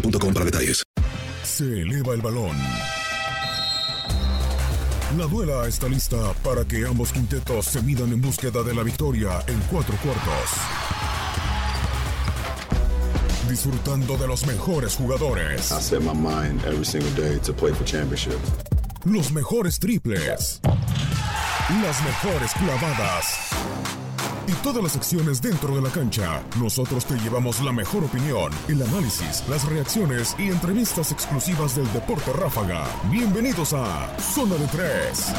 boostmobile.com para detalles. Se eleva el balón. La duela está lista para que ambos quintetos se midan en búsqueda de la victoria en cuatro cuartos. Disfrutando de los mejores jugadores, I set my mind every single day to play for championship. los mejores triples, las mejores clavadas y todas las acciones dentro de la cancha. Nosotros te llevamos la mejor opinión, el análisis, las reacciones y entrevistas exclusivas del deporte ráfaga. Bienvenidos a Zona de Tres.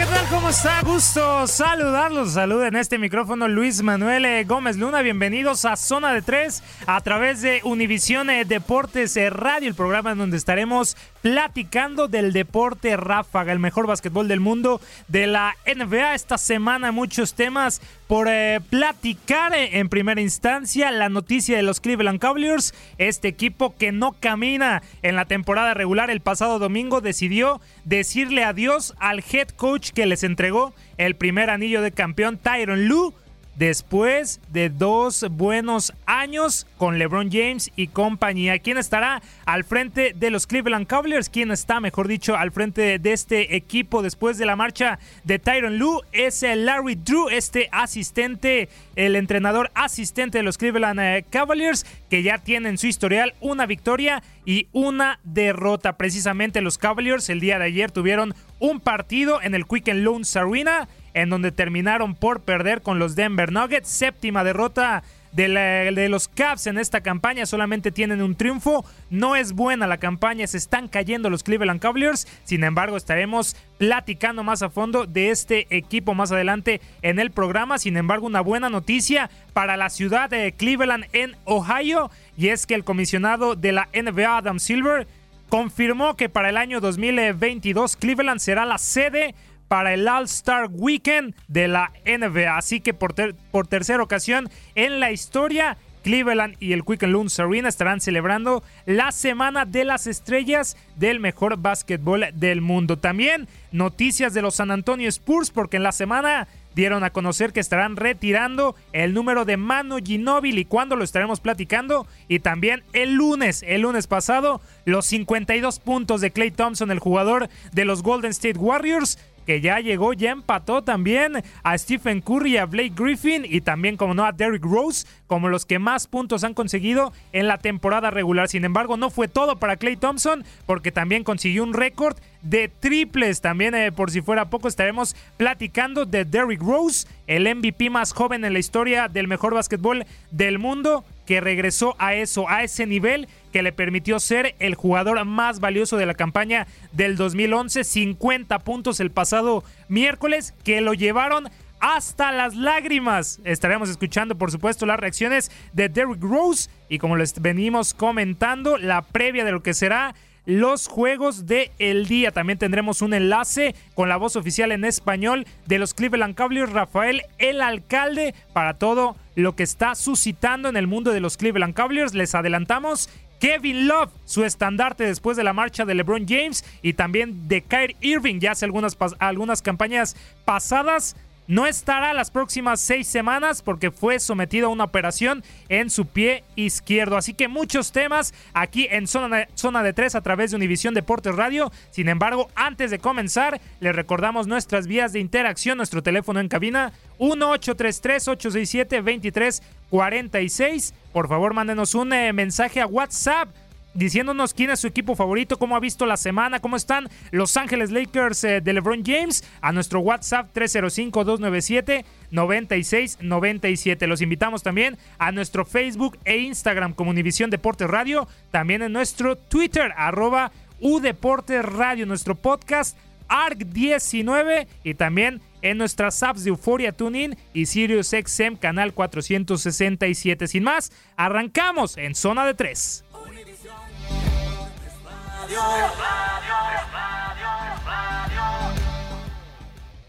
¿Qué tal? ¿Cómo está? Gusto saludarlos. Saluda en este micrófono Luis Manuel eh, Gómez Luna. Bienvenidos a Zona de Tres a través de Univisión eh, Deportes eh, Radio, el programa en donde estaremos platicando del deporte ráfaga, el mejor básquetbol del mundo de la NBA. Esta semana muchos temas por platicar en primera instancia. La noticia de los Cleveland Cavaliers, este equipo que no camina en la temporada regular el pasado domingo decidió decirle adiós al head coach que les entregó el primer anillo de campeón, Tyron Lue después de dos buenos años con LeBron James y compañía. ¿Quién estará al frente de los Cleveland Cavaliers? ¿Quién está, mejor dicho, al frente de este equipo después de la marcha de Tyron Lue? Es Larry Drew, este asistente, el entrenador asistente de los Cleveland eh, Cavaliers, que ya tiene en su historial una victoria y una derrota. Precisamente los Cavaliers el día de ayer tuvieron un partido en el Quicken Loans Arena en donde terminaron por perder con los Denver Nuggets. Séptima derrota de, los Cavs en esta campaña. Solamente tienen un triunfo. No es buena la campaña. Se están cayendo los Cleveland Cavaliers. Sin embargo, estaremos platicando más a fondo de este equipo más adelante en el programa. Sin embargo, una buena noticia para la ciudad de Cleveland en Ohio. Y es que el comisionado de la NBA, Adam Silver, confirmó que para el año 2022 Cleveland será la sede para el All-Star Weekend de la NBA. Así que por, ter- por tercera ocasión en la historia, Cleveland y el Quicken Loans Arena estarán celebrando la Semana de las Estrellas del mejor básquetbol del mundo. También noticias de los San Antonio Spurs porque en la semana dieron a conocer que estarán retirando el número de Manu Ginóbili. ¿Cuándo lo estaremos platicando? Y también el lunes, el lunes pasado, los 52 puntos de Clay Thompson, el jugador de los Golden State Warriors, que ya llegó, ya empató también a Stephen Curry a Blake Griffin y también, como no, a Derrick Rose, como los que más puntos han conseguido en la temporada regular. Sin embargo, no fue todo para Clay Thompson, porque también consiguió un récord de triples. También, eh, por si fuera poco, estaremos platicando de Derrick Rose, el MVP más joven en la historia del mejor básquetbol del mundo, que regresó a eso, a ese nivel que le permitió ser el jugador más valioso de la campaña del 2011, 50 puntos el pasado miércoles, que lo llevaron hasta las lágrimas. Estaremos escuchando, por supuesto, las reacciones de Derrick Rose y como les venimos comentando, la previa de lo que será los juegos del el día. También tendremos un enlace con la voz oficial en español de los Cleveland Cavaliers, Rafael el alcalde, para todo lo que está suscitando en el mundo de los Cleveland Cavaliers. Les adelantamos Kevin Love, su estandarte después de la marcha de LeBron James y también de Kyrie Irving, ya hace algunas, algunas campañas pasadas no estará las próximas seis semanas porque fue sometido a una operación en su pie izquierdo. Así que muchos temas aquí en zona de, zona de tres a través de Univisión Deportes Radio. Sin embargo, antes de comenzar, les recordamos nuestras vías de interacción, nuestro teléfono en cabina 1833-867-2346. Por favor, mándenos un eh, mensaje a WhatsApp diciéndonos quién es su equipo favorito, cómo ha visto la semana, cómo están Los Ángeles Lakers eh, de LeBron James a nuestro WhatsApp 305-297-9697. Los invitamos también a nuestro Facebook e Instagram como Univisión Deportes Radio, también en nuestro Twitter arroba Udeportes Radio, nuestro podcast ARC19 y también en nuestras apps de Euforia Tuning y Sirius XM canal 467. Sin más, arrancamos en zona de 3.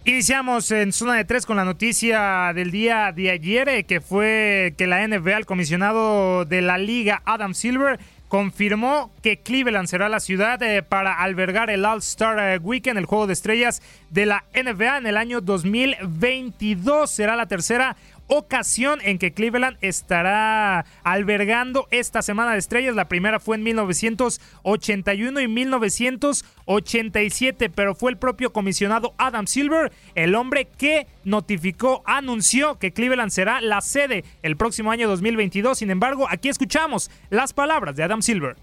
Iniciamos en zona de tres con la noticia del día de ayer, eh, que fue que la NBA, el comisionado de la liga, Adam Silver, confirmó que Cleveland será la ciudad eh, para albergar el All-Star eh, Weekend, el juego de estrellas de la NBA en el año 2022. Será la tercera ocasión en que Cleveland estará albergando esta semana de estrellas. La primera fue en 1981 y 1987, pero fue el propio comisionado Adam Silver, el hombre que notificó, anunció que Cleveland será la sede el próximo año 2022. Sin embargo, aquí escuchamos las palabras de Adam Silver.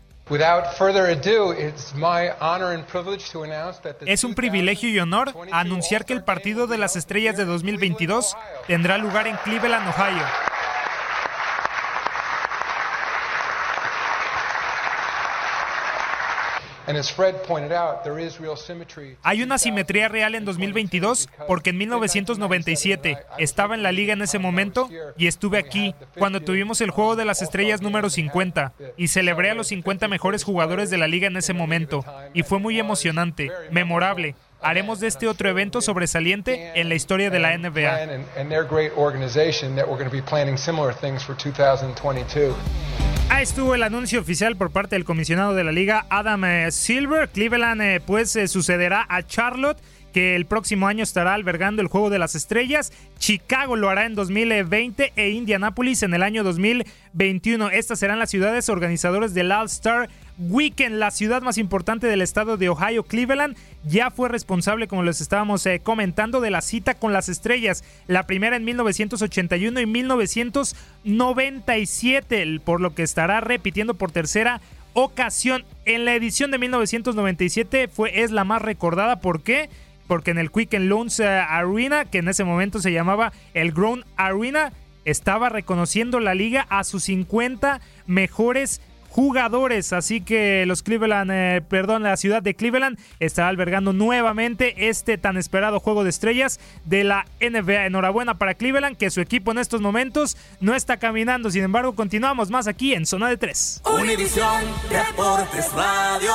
Es un privilegio y honor anunciar que el Partido de las Estrellas de 2022 tendrá lugar en Cleveland, Ohio. Hay una simetría real en 2022 porque en 1997 estaba en la liga en ese momento y estuve aquí cuando tuvimos el Juego de las Estrellas número 50 y celebré a los 50 mejores jugadores de la liga en ese momento y fue muy emocionante, memorable. Haremos de este otro evento sobresaliente en la historia de la NBA. Ahí estuvo el anuncio oficial por parte del comisionado de la liga, Adam eh, Silver. Cleveland eh, pues eh, sucederá a Charlotte que el próximo año estará albergando el Juego de las Estrellas. Chicago lo hará en 2020 e Indianapolis en el año 2021. Estas serán las ciudades organizadoras del All-Star Weekend, la ciudad más importante del estado de Ohio, Cleveland, ya fue responsable, como les estábamos eh, comentando, de la cita con las estrellas. La primera en 1981 y 1997, por lo que estará repitiendo por tercera ocasión. En la edición de 1997 fue, es la más recordada. ¿Por qué? Porque en el Quicken Loans eh, Arena, que en ese momento se llamaba el Grown Arena, estaba reconociendo la liga a sus 50 mejores jugadores. Así que los Cleveland, eh, perdón, la ciudad de Cleveland estará albergando nuevamente este tan esperado juego de estrellas de la NBA. Enhorabuena para Cleveland, que su equipo en estos momentos no está caminando. Sin embargo, continuamos más aquí en Zona de 3. Univisión Deportes Radio.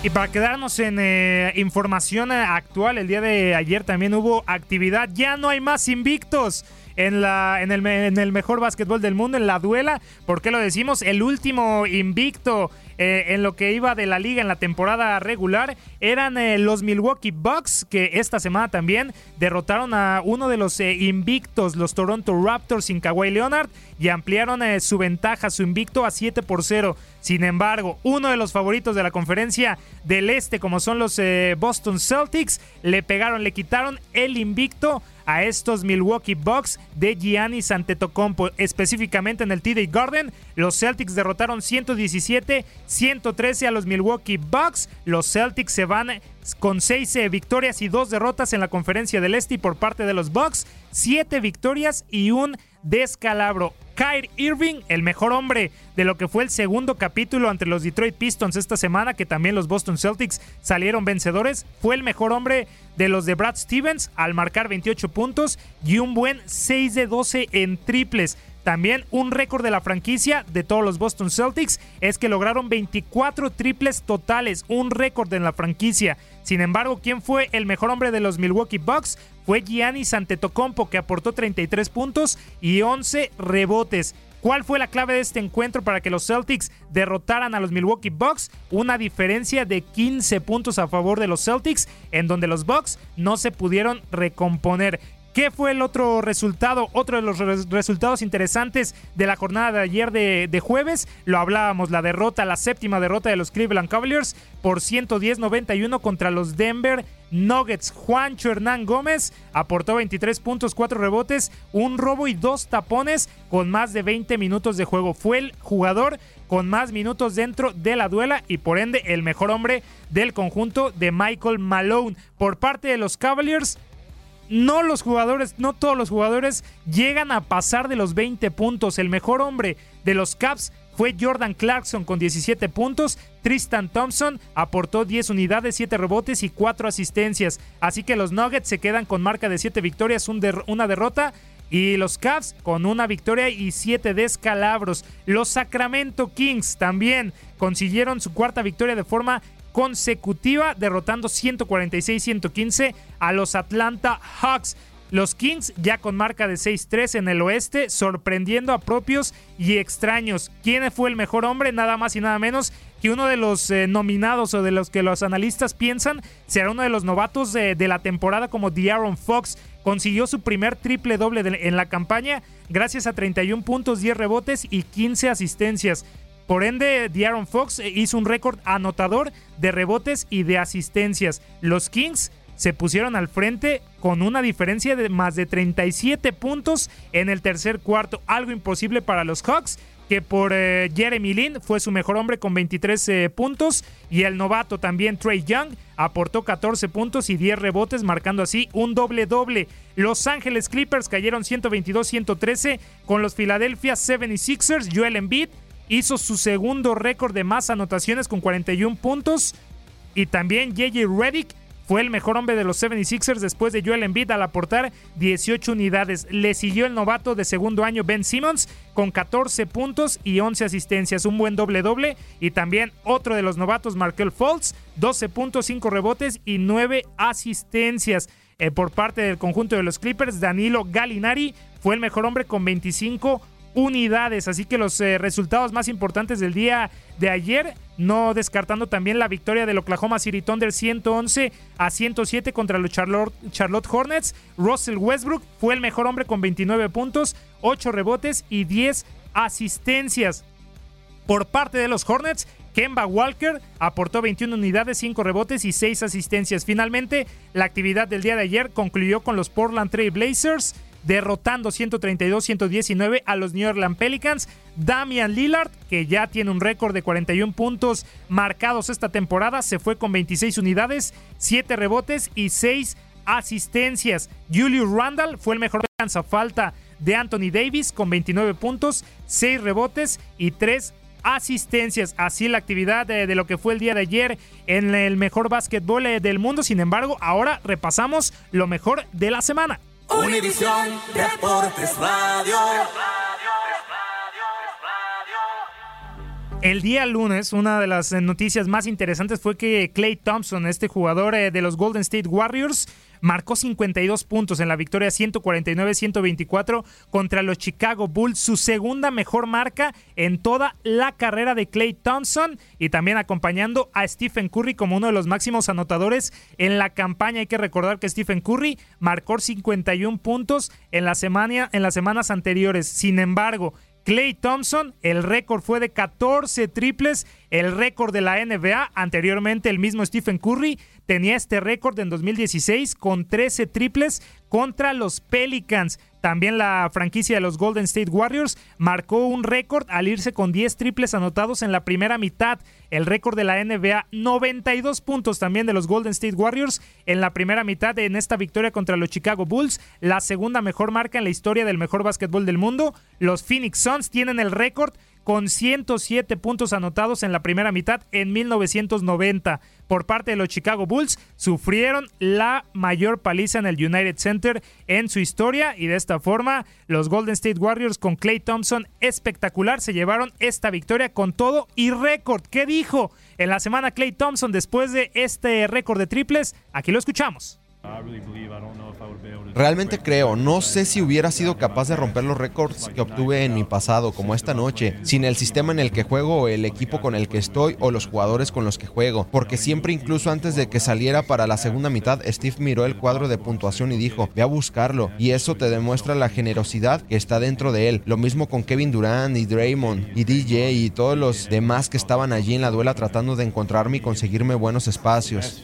Y para quedarnos en eh, información actual, el día de ayer también hubo actividad. Ya no hay más invictos en, la, en, el, en el mejor básquetbol del mundo, en la duela. ¿Por qué lo decimos? El último invicto eh, en lo que iba de la liga en la temporada regular eran eh, los Milwaukee Bucks, que esta semana también derrotaron a uno de los eh, invictos, los Toronto Raptors sin Kawhi Leonard, y ampliaron su ventaja, su invicto a 7 por 0. Sin embargo, uno de los favoritos de la conferencia del este, como son los Boston Celtics, le pegaron, le quitaron el invicto a estos Milwaukee Bucks de Giannis Antetokounmpo. Específicamente en el TD Garden, los Celtics derrotaron 117 113 a los Milwaukee Bucks. Los Celtics se van con 6 eh, victorias y 2 derrotas en la conferencia del Este y por parte de los Bucks, 7 victorias y un descalabro. Kyrie Irving, el mejor hombre de lo que fue el segundo capítulo ante los Detroit Pistons esta semana, que también los Boston Celtics salieron vencedores, fue el mejor hombre de los de Brad Stevens al marcar 28 puntos y un buen 6 de 12 en triples. También un récord de la franquicia de todos los Boston Celtics es que lograron 24 triples totales, un récord en la franquicia. Sin embargo, ¿quién fue el mejor hombre de los Milwaukee Bucks? Fue Giannis Antetokounmpo que aportó 33 puntos y 11 rebotes. ¿Cuál fue la clave de este encuentro para que los Celtics derrotaran a los Milwaukee Bucks? Una diferencia de 15 puntos a favor de los Celtics, en donde los Bucks no se pudieron recomponer. ¿Qué fue el otro resultado? Otro de los resultados interesantes de la jornada de ayer de, jueves. Lo hablábamos, la derrota, la séptima derrota de los Cleveland Cavaliers por 110-91 contra los Denver Nuggets. Juancho Hernán Gómez aportó 23 puntos, 4 rebotes, un robo y dos tapones con más de 20 minutos de juego. Fue el jugador con más minutos dentro de la duela y por ende el mejor hombre del conjunto de Michael Malone. Por parte de los Cavaliers, no los jugadores, no todos los jugadores llegan a pasar de los 20 puntos. El mejor hombre de los Caps fue Jordan Clarkson con 17 puntos. Tristan Thompson aportó 10 unidades, 7 rebotes y 4 asistencias. Así que los Nuggets se quedan con marca de 7 victorias, una derrota. Y los Cavs con una victoria y 7 descalabros. Los Sacramento Kings también consiguieron su cuarta victoria de forma consecutiva, derrotando 146-115 a los Atlanta Hawks. Los Kings ya con marca de 6-3 en el oeste, sorprendiendo a propios y extraños. ¿Quién fue el mejor hombre? Nada más y nada menos que uno de los eh, nominados o de los que los analistas piensan será uno de los novatos de, la temporada como De'Aaron Fox. Consiguió su primer triple doble en la campaña gracias a 31 puntos, 10 rebotes y 15 asistencias. Por ende, De'Aaron Fox hizo un récord anotador de rebotes y de asistencias. Los Kings se pusieron al frente con una diferencia de más de 37 puntos en el tercer cuarto, algo imposible para los Hawks que por eh, Jeremy Lin fue su mejor hombre con 23 eh, puntos y el novato también Trey Young aportó 14 puntos y 10 rebotes marcando así un doble doble. Los Ángeles Clippers cayeron 122-113 con los Philadelphia 76ers, Joel Embiid hizo su segundo récord de más anotaciones con 41 puntos. Y también JJ Redick fue el mejor hombre de los 76ers después de Joel Embiid al aportar 18 unidades. Le siguió el novato de segundo año Ben Simmons con 14 puntos y 11 asistencias, un buen doble doble. Y también otro de los novatos, Markel Fultz, 12 puntos, 5 rebotes y 9 asistencias. Eh, por parte del conjunto de los Clippers, Danilo Gallinari fue el mejor hombre con 25 unidades. Así que los eh, resultados más importantes del día de ayer, no descartando también la victoria del Oklahoma City Thunder 111 a 107 contra los Charlotte, Charlotte Hornets. Russell Westbrook fue el mejor hombre con 29 puntos, 8 rebotes y 10 asistencias. Por parte de los Hornets, Kemba Walker aportó 21 unidades, 5 rebotes y 6 asistencias. Finalmente, la actividad del día de ayer concluyó con los Portland Trail Blazers derrotando 132-119 a los New Orleans Pelicans. Damian Lillard, que ya tiene un récord de 41 puntos marcados esta temporada, se fue con 26 unidades, 7 rebotes y 6 asistencias. Julius Randall fue el mejor a falta de Anthony Davis con 29 puntos, 6 rebotes y 3 asistencias. Así la actividad de, de, lo que fue el día de ayer en el mejor básquetbol eh, del mundo. Sin embargo, ahora repasamos lo mejor de la semana. Univisión Deportes Radio. El día lunes, una de las noticias más interesantes fue que Clay Thompson, este jugador eh, de los Golden State Warriors, marcó 52 puntos en la victoria 149-124 contra los Chicago Bulls, su segunda mejor marca en toda la carrera de Clay Thompson y también acompañando a Stephen Curry como uno de los máximos anotadores en la campaña. Hay que recordar que Stephen Curry marcó 51 puntos en la semana en las semanas anteriores. Sin embargo, Clay Thompson, el récord fue de 14 triples el récord de la NBA. Anteriormente el mismo Stephen Curry tenía este récord en 2016 con 13 triples contra los Pelicans. También la franquicia de los Golden State Warriors marcó un récord al irse con 10 triples anotados en la primera mitad. El récord de la NBA, 92 puntos también de los Golden State Warriors en la primera mitad en esta victoria contra los Chicago Bulls, la segunda mejor marca en la historia del mejor básquetbol del mundo. Los Phoenix Suns tienen el récord con 107 puntos anotados en la primera mitad en 1990 por parte de los Chicago Bulls, sufrieron la mayor paliza en el United Center en su historia y de esta forma los Golden State Warriors con Clay Thompson espectacular se llevaron esta victoria con todo y récord. ¿Qué dijo en la semana Clay Thompson después de este récord de triples? Aquí lo escuchamos. Realmente creo, no sé si hubiera sido capaz de romper los récords que obtuve en mi pasado, como esta noche, sin el sistema en el que juego, el equipo con el que estoy o los jugadores con los que juego, porque siempre incluso antes de que saliera para la segunda mitad, Steve miró el cuadro de puntuación y dijo, ve a buscarlo, y eso te demuestra la generosidad que está dentro de él. Lo mismo con Kevin Durant y Draymond y DJ y todos los demás que estaban allí en la duela tratando de encontrarme y conseguirme buenos espacios.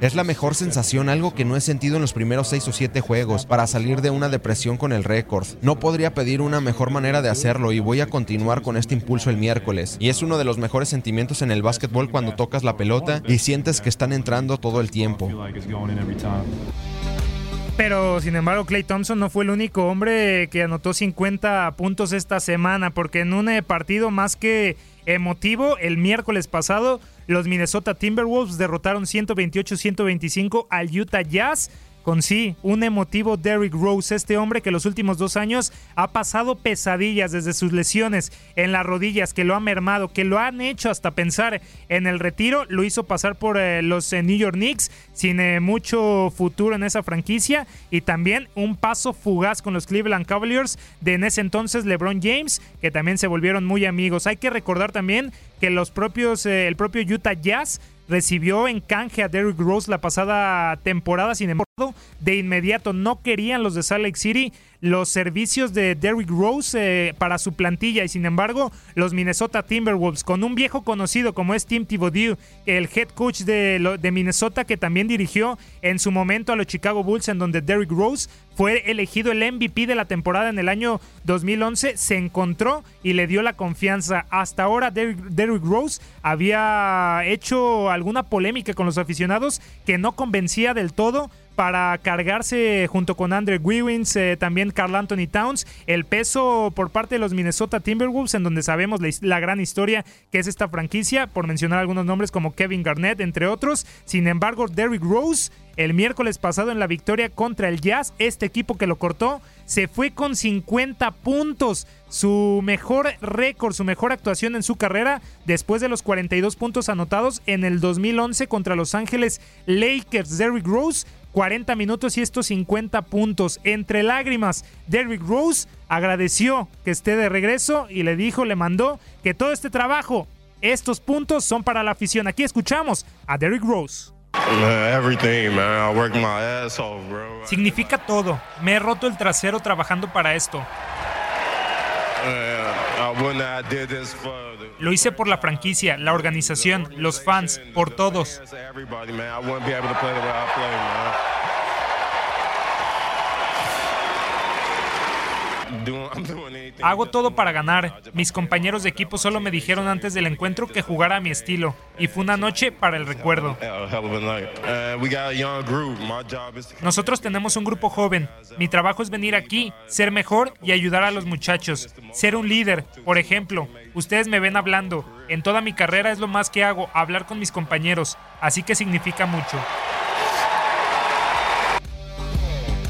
Es la mejor sensación, algo que no he sentido en los primeros seis o siete juegos, para salir de una depresión con el récord. No podría pedir una mejor manera de hacerlo y voy a continuar con este impulso el miércoles. Y es uno de los mejores sentimientos en el básquetbol cuando tocas la pelota y sientes que están entrando todo el tiempo. Pero sin embargo, Clay Thompson no fue el único hombre que anotó 50 puntos esta semana, porque en un partido más que emotivo, el miércoles pasado los Minnesota Timberwolves derrotaron 128-125 al Utah Jazz con sí, un emotivo Derrick Rose, este hombre que los últimos dos años ha pasado pesadillas desde sus lesiones en las rodillas, que lo ha mermado, que lo han hecho hasta pensar en el retiro, lo hizo pasar por eh, los eh, New York Knicks sin eh, mucho futuro en esa franquicia y también un paso fugaz con los Cleveland Cavaliers de en ese entonces LeBron James, que también se volvieron muy amigos. Hay que recordar también que los propios, el propio Utah Jazz recibió en canje a Derrick Rose la pasada temporada, sin embargo, de inmediato no querían los de Salt Lake City los servicios de Derrick Rose eh, para su plantilla y sin embargo los Minnesota Timberwolves con un viejo conocido como es Tim Thibodeau, el head coach de, de Minnesota que también dirigió en su momento a los Chicago Bulls en donde Derrick Rose fue elegido el MVP de la temporada en el año 2011, se encontró y le dio la confianza. Hasta ahora Derrick, Rose había hecho alguna polémica con los aficionados que no convencía del todo para cargarse junto con Andre Wiggins, eh, también Carl Anthony Towns, el peso por parte de los Minnesota Timberwolves, en donde sabemos la, gran historia que es esta franquicia, por mencionar algunos nombres como Kevin Garnett, entre otros. Sin embargo, Derrick Rose, el miércoles pasado en la victoria contra el Jazz, este equipo que lo cortó, se fue con 50 puntos. Su mejor récord, su mejor actuación en su carrera después de los 42 puntos anotados en el 2011 contra Los Ángeles Lakers. Derrick Rose 40 minutos y estos 50 puntos. Entre lágrimas, Derrick Rose agradeció que esté de regreso y le dijo, le mandó que todo este trabajo, estos puntos son para la afición. Aquí escuchamos a Derrick Rose. Significa todo. Me he roto el trasero trabajando para esto. Lo hice por la franquicia, la organización, los fans, por todos. Hago todo para ganar. Mis compañeros de equipo solo me dijeron antes del encuentro que jugara a mi estilo. Y fue una noche para el recuerdo. Nosotros tenemos un grupo joven. Mi trabajo es venir aquí, ser mejor y ayudar a los muchachos. Ser un líder, por ejemplo. Ustedes me ven hablando. En toda mi carrera es lo más que hago, hablar con mis compañeros. Así que significa mucho.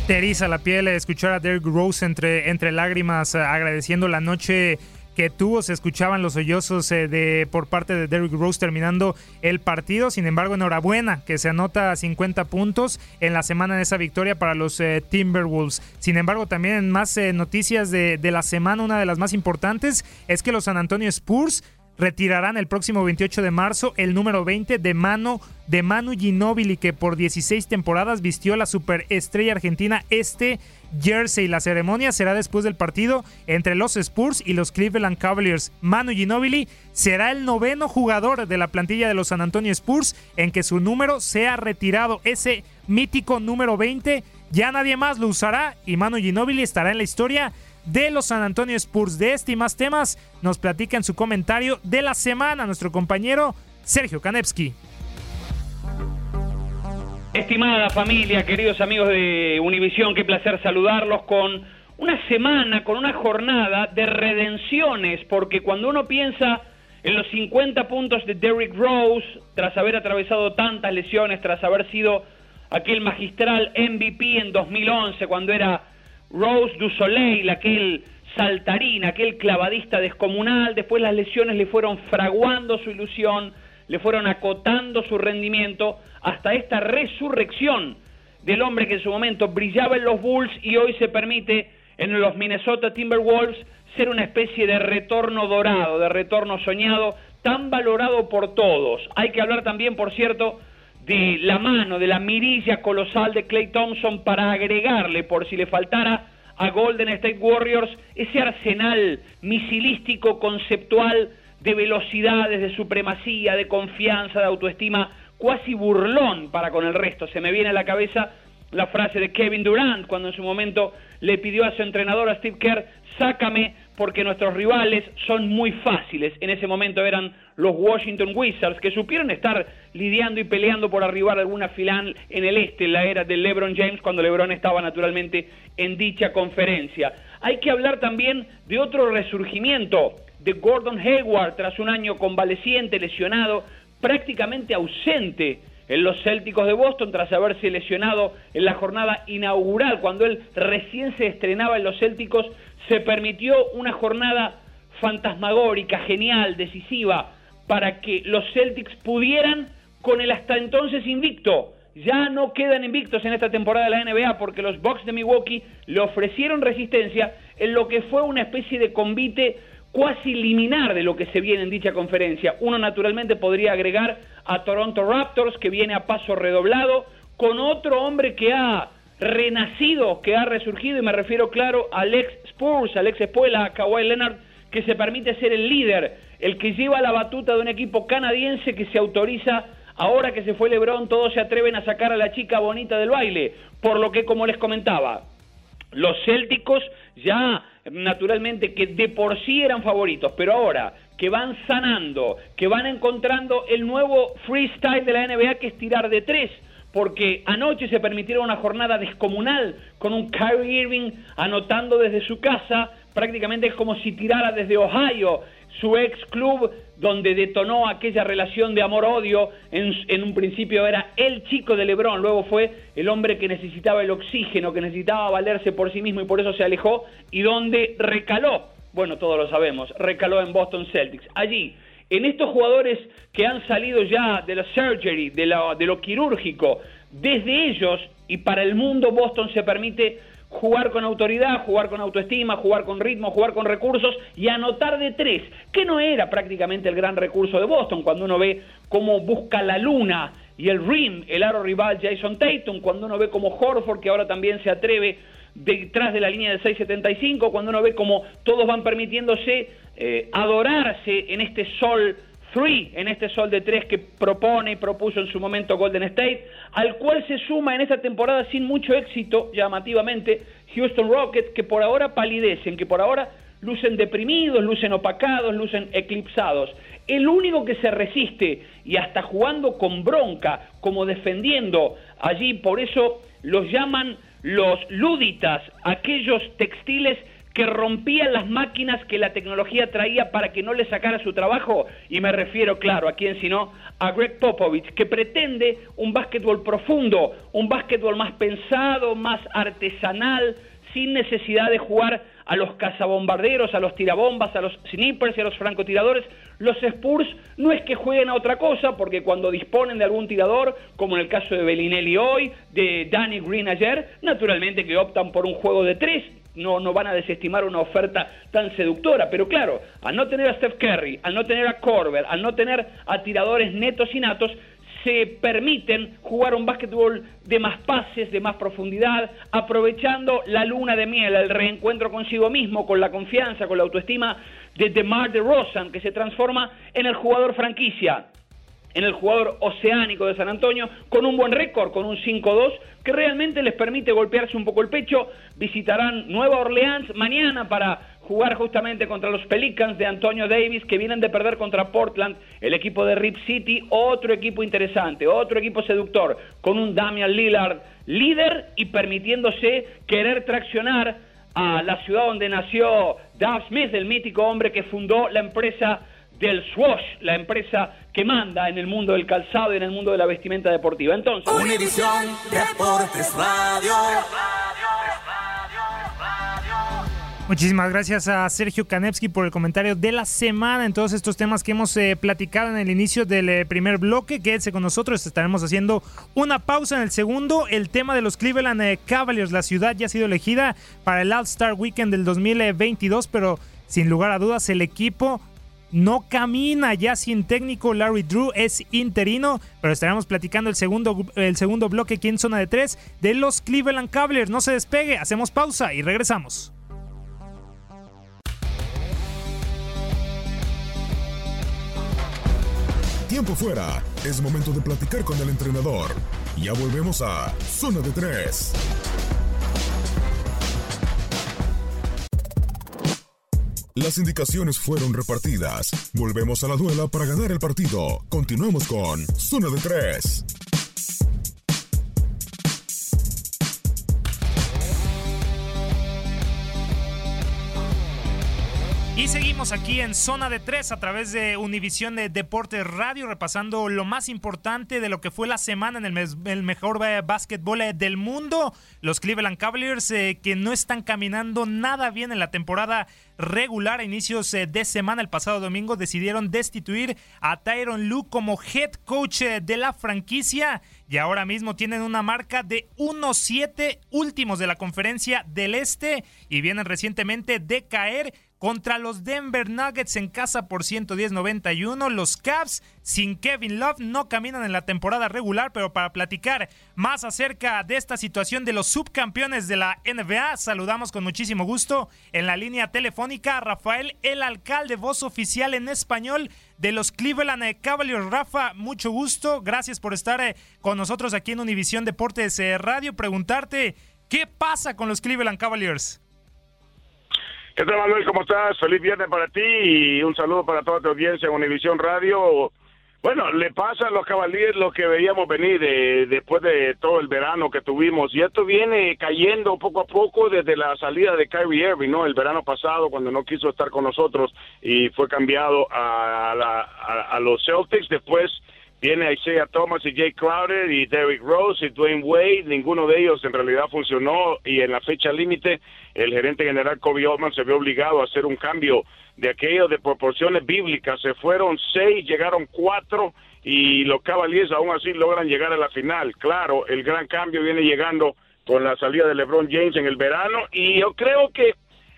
Teriza la piel escuchar a Derek Rose entre, entre lágrimas eh, agradeciendo la noche que tuvo, se escuchaban los sollozos eh, de, por parte de Derrick Rose terminando el partido. Sin embargo, enhorabuena que se anota 50 puntos en la semana en esa victoria para los eh, Timberwolves. Sin embargo, también en más noticias de, de la semana, una de las más importantes es que los San Antonio Spurs retirarán el próximo 28 de marzo el número 20 de mano de Manu Ginóbili que por 16 temporadas vistió la superestrella argentina este jersey. La ceremonia será después del partido entre los Spurs y los Cleveland Cavaliers. Manu Ginóbili será el noveno jugador de la plantilla de los San Antonio Spurs en que su número sea retirado. Ese mítico número 20 ya nadie más lo usará y Manu Ginóbili estará en la historia de los San Antonio Spurs. De este y más temas nos platica en su comentario de la semana nuestro compañero Sergio Kanevsky. Estimada familia, queridos amigos de Univisión, qué placer saludarlos con una semana, con una jornada de redenciones, porque cuando uno piensa en los 50 puntos de Derrick Rose, tras haber atravesado tantas lesiones, tras haber sido aquel magistral MVP en 2011, cuando era Rose du Soleil, aquel saltarín, aquel clavadista descomunal, después las lesiones le fueron fraguando su ilusión, le fueron acotando su rendimiento hasta esta resurrección del hombre que en su momento brillaba en los Bulls y hoy se permite en los Minnesota Timberwolves ser una especie de retorno dorado, de retorno soñado, tan valorado por todos. Hay que hablar también, por cierto, de la mano, de la mirilla colosal de Clay Thompson para agregarle, por si le faltara a Golden State Warriors, ese arsenal misilístico, conceptual, de velocidades, de supremacía, de confianza, de autoestima, cuasi burlón para con el resto. Se me viene a la cabeza la frase de Kevin Durant cuando en su momento le pidió a su entrenador, a Steve Kerr, sácame porque nuestros rivales son muy fáciles. En ese momento eran los Washington Wizards, que supieron estar lidiando y peleando por arribar alguna final en el este, en la era de LeBron James, cuando LeBron estaba naturalmente en dicha conferencia. Hay que hablar también de otro resurgimiento de Gordon Hayward tras un año convaleciente, lesionado, prácticamente ausente en los Célticos de Boston tras haberse lesionado en la jornada inaugural, cuando él recién se estrenaba en los Célticos, se permitió una jornada fantasmagórica, genial, decisiva, para que los Celtics pudieran con el hasta entonces invicto. Ya no quedan invictos en esta temporada de la NBA porque los Bucks de Milwaukee le ofrecieron resistencia en lo que fue una especie de convite cuasi liminar de lo que se viene en dicha conferencia. Uno naturalmente podría agregar a Toronto Raptors que viene a paso redoblado con otro hombre que ha renacido, que ha resurgido y me refiero claro a Alex Spurs, Alex Espuela, a Kawhi Leonard que se permite ser el líder el que lleva la batuta de un equipo canadiense que se autoriza, ahora que se fue Lebron, todos se atreven a sacar a la chica bonita del baile, por lo que, como les comentaba, los Célticos ya naturalmente que de por sí eran favoritos, pero ahora que van sanando, que van encontrando el nuevo freestyle de la NBA que es tirar de tres, porque anoche se permitieron una jornada descomunal con un Kyrie Irving anotando desde su casa, prácticamente es como si tirara desde Ohio, su ex club donde detonó aquella relación de amor-odio, en, un principio era el chico de Lebron, luego fue el hombre que necesitaba el oxígeno, que necesitaba valerse por sí mismo y por eso se alejó, y donde recaló, bueno, todos lo sabemos, recaló en Boston Celtics. Allí, en estos jugadores que han salido ya de la surgery, de, de lo quirúrgico, desde ellos y para el mundo Boston se permite jugar con autoridad, jugar con autoestima, jugar con ritmo, jugar con recursos y anotar de tres, que no era prácticamente el gran recurso de Boston cuando uno ve cómo busca la luna y el rim, el aro rival Jason Tatum, cuando uno ve como Horford, que ahora también se atreve detrás de la línea del 6.75, cuando uno ve cómo todos van permitiéndose eh, adorarse en este sol en este sol de tres que propone y propuso en su momento Golden State, al cual se suma en esta temporada sin mucho éxito, llamativamente, Houston Rockets, que por ahora palidecen, que por ahora lucen deprimidos, lucen opacados, lucen eclipsados. El único que se resiste y hasta jugando con bronca, como defendiendo allí, por eso los llaman los luditas, aquellos textiles que rompían las máquinas que la tecnología traía para que no le sacara su trabajo, y me refiero, claro, a quién sino, a Greg Popovich, que pretende un básquetbol profundo, un básquetbol más pensado, más artesanal, sin necesidad de jugar a los cazabombarderos, a los tirabombas, a los snipers y a los francotiradores. Los Spurs no es que jueguen a otra cosa, porque cuando disponen de algún tirador, como en el caso de Bellinelli hoy, de Danny Green ayer, naturalmente que optan por un juego de tres, no, no van a desestimar una oferta tan seductora. Pero claro, al no tener a Steph Curry, al no tener a Corber, al no tener a tiradores netos y natos, se permiten jugar un básquetbol de más pases, de más profundidad, aprovechando la luna de miel, el reencuentro consigo mismo, con la confianza, con la autoestima de DeMar DeRozan, que se transforma en el jugador franquicia en el jugador oceánico de San Antonio, con un buen récord, con un 5-2, que realmente les permite golpearse un poco el pecho. Visitarán Nueva Orleans mañana para jugar justamente contra los Pelicans de Antonio Davis, que vienen de perder contra Portland, el equipo de Rip City, otro equipo interesante, otro equipo seductor, con un Damian Lillard líder y permitiéndose querer traccionar a la ciudad donde nació Dave Smith, el mítico hombre que fundó la empresa del Swash, la empresa que manda en el mundo del calzado y en el mundo de la vestimenta deportiva. Entonces, Univisión Deportes Radio. Muchísimas gracias a Sergio Kanevsky por el comentario de la semana en todos estos temas que hemos eh, platicado en el inicio del eh, primer bloque. Quédense con nosotros, estaremos haciendo una pausa en el segundo. El tema de los Cleveland eh, Cavaliers, la ciudad ya ha sido elegida para el All-Star Weekend del 2022, pero sin lugar a dudas el equipo no camina ya sin técnico. Larry Drew es interino, pero estaremos platicando el segundo, el segundo bloque aquí en zona de tres de los Cleveland Cavaliers. No se despegue, hacemos pausa y regresamos. Tiempo fuera. Es momento de platicar con el entrenador. Ya volvemos a Zona de Tres. Las indicaciones fueron repartidas. Volvemos a la duela para ganar el partido. Continuamos con Zona de Tres. Y seguimos aquí en Zona de Tres a través de Univisión de Deportes Radio, repasando lo más importante de lo que fue la semana en el, mes- el mejor básquetbol eh, del mundo. Los Cleveland Cavaliers eh, que no están caminando nada bien en la temporada regular a inicios eh, de semana. El pasado domingo decidieron destituir a Tyron Lue como head coach de la franquicia y ahora mismo tienen una marca de 1-7 últimos de la conferencia del Este y vienen recientemente de caer contra los Denver Nuggets en casa por 110-91. Los Cavs sin Kevin Love no caminan en la temporada regular, pero para platicar más acerca de esta situación de los subcampeones de la NBA, saludamos con muchísimo gusto en la línea telefónica a Rafael, el alcalde, voz oficial en español de los Cleveland eh, Cavaliers. Rafa, mucho gusto. Gracias por estar eh, con nosotros aquí en Univisión Deportes eh, Radio. Preguntarte, ¿qué pasa con los Cleveland Cavaliers? ¿Qué tal, Manuel? ¿Cómo estás? Feliz viernes para ti y un saludo para toda tu audiencia en Univisión Radio. Bueno, le pasa a los Cavaliers lo que veíamos venir eh, después de todo el verano que tuvimos y esto viene cayendo poco a poco desde la salida de Kyrie Irving, ¿no? El verano pasado cuando no quiso estar con nosotros y fue cambiado a, la- a los Celtics. Después viene Isaiah Thomas y Jay Crowder y Derrick Rose y Dwayne Wade. Ninguno de ellos en realidad funcionó y en la fecha límite el gerente general Kobe Altman se vio obligado a hacer un cambio de aquello de proporciones bíblicas. Se fueron seis, llegaron cuatro y los Cavaliers aún así logran llegar a la final. Claro, el gran cambio viene llegando con la salida de LeBron James en el verano y yo creo que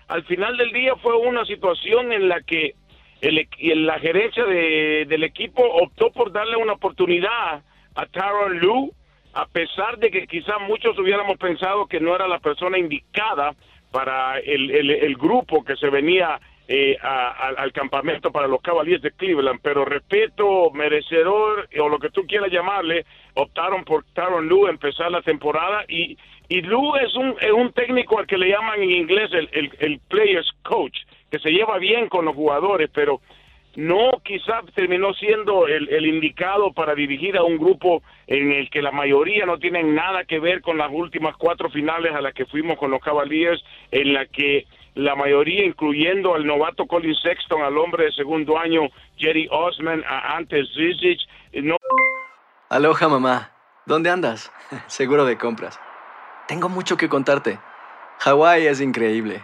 al final del día fue una situación en la que el, equ- la gerencia de- del equipo optó por darle una oportunidad a Tyron Lue, a pesar de que quizás muchos hubiéramos pensado que no era la persona indicada para el, el- el grupo que se venía eh, a- al campamento para los Cavaliers de Cleveland, pero respeto, merecedor, o lo que tú quieras llamarle, optaron por Tyron Lue empezar la temporada. Y, y Lue es un, es un técnico al que le llaman en inglés el, el, el players coach, que se lleva bien con los jugadores, pero no quizás terminó siendo el, indicado para dirigir a un grupo en el que la mayoría no tienen nada que ver con las últimas cuatro finales a las que fuimos con los Cavaliers, en la que la mayoría, incluyendo al novato Colin Sexton, al hombre de segundo año Jerry Osman, a antes Zizic, no Aloha mamá, ¿dónde andas? Seguro de compras. Tengo mucho que contarte. Hawái es increíble.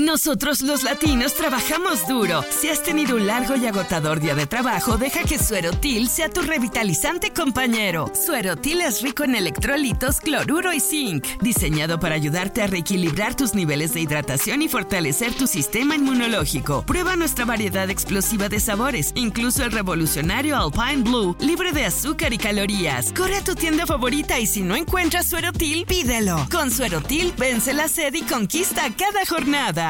Nosotros los latinos trabajamos duro. Si has tenido un largo y agotador día de trabajo, deja que Suerotil sea tu revitalizante compañero. Suerotil es rico en electrolitos, cloruro y zinc, diseñado para ayudarte a reequilibrar tus niveles de hidratación y fortalecer tu sistema inmunológico. Prueba nuestra variedad explosiva de sabores, incluso el revolucionario Alpine Blue, libre de azúcar y calorías. Corre a tu tienda favorita y si no encuentras Suerotil, pídelo. Con Suerotil, vence la sed y conquista cada jornada.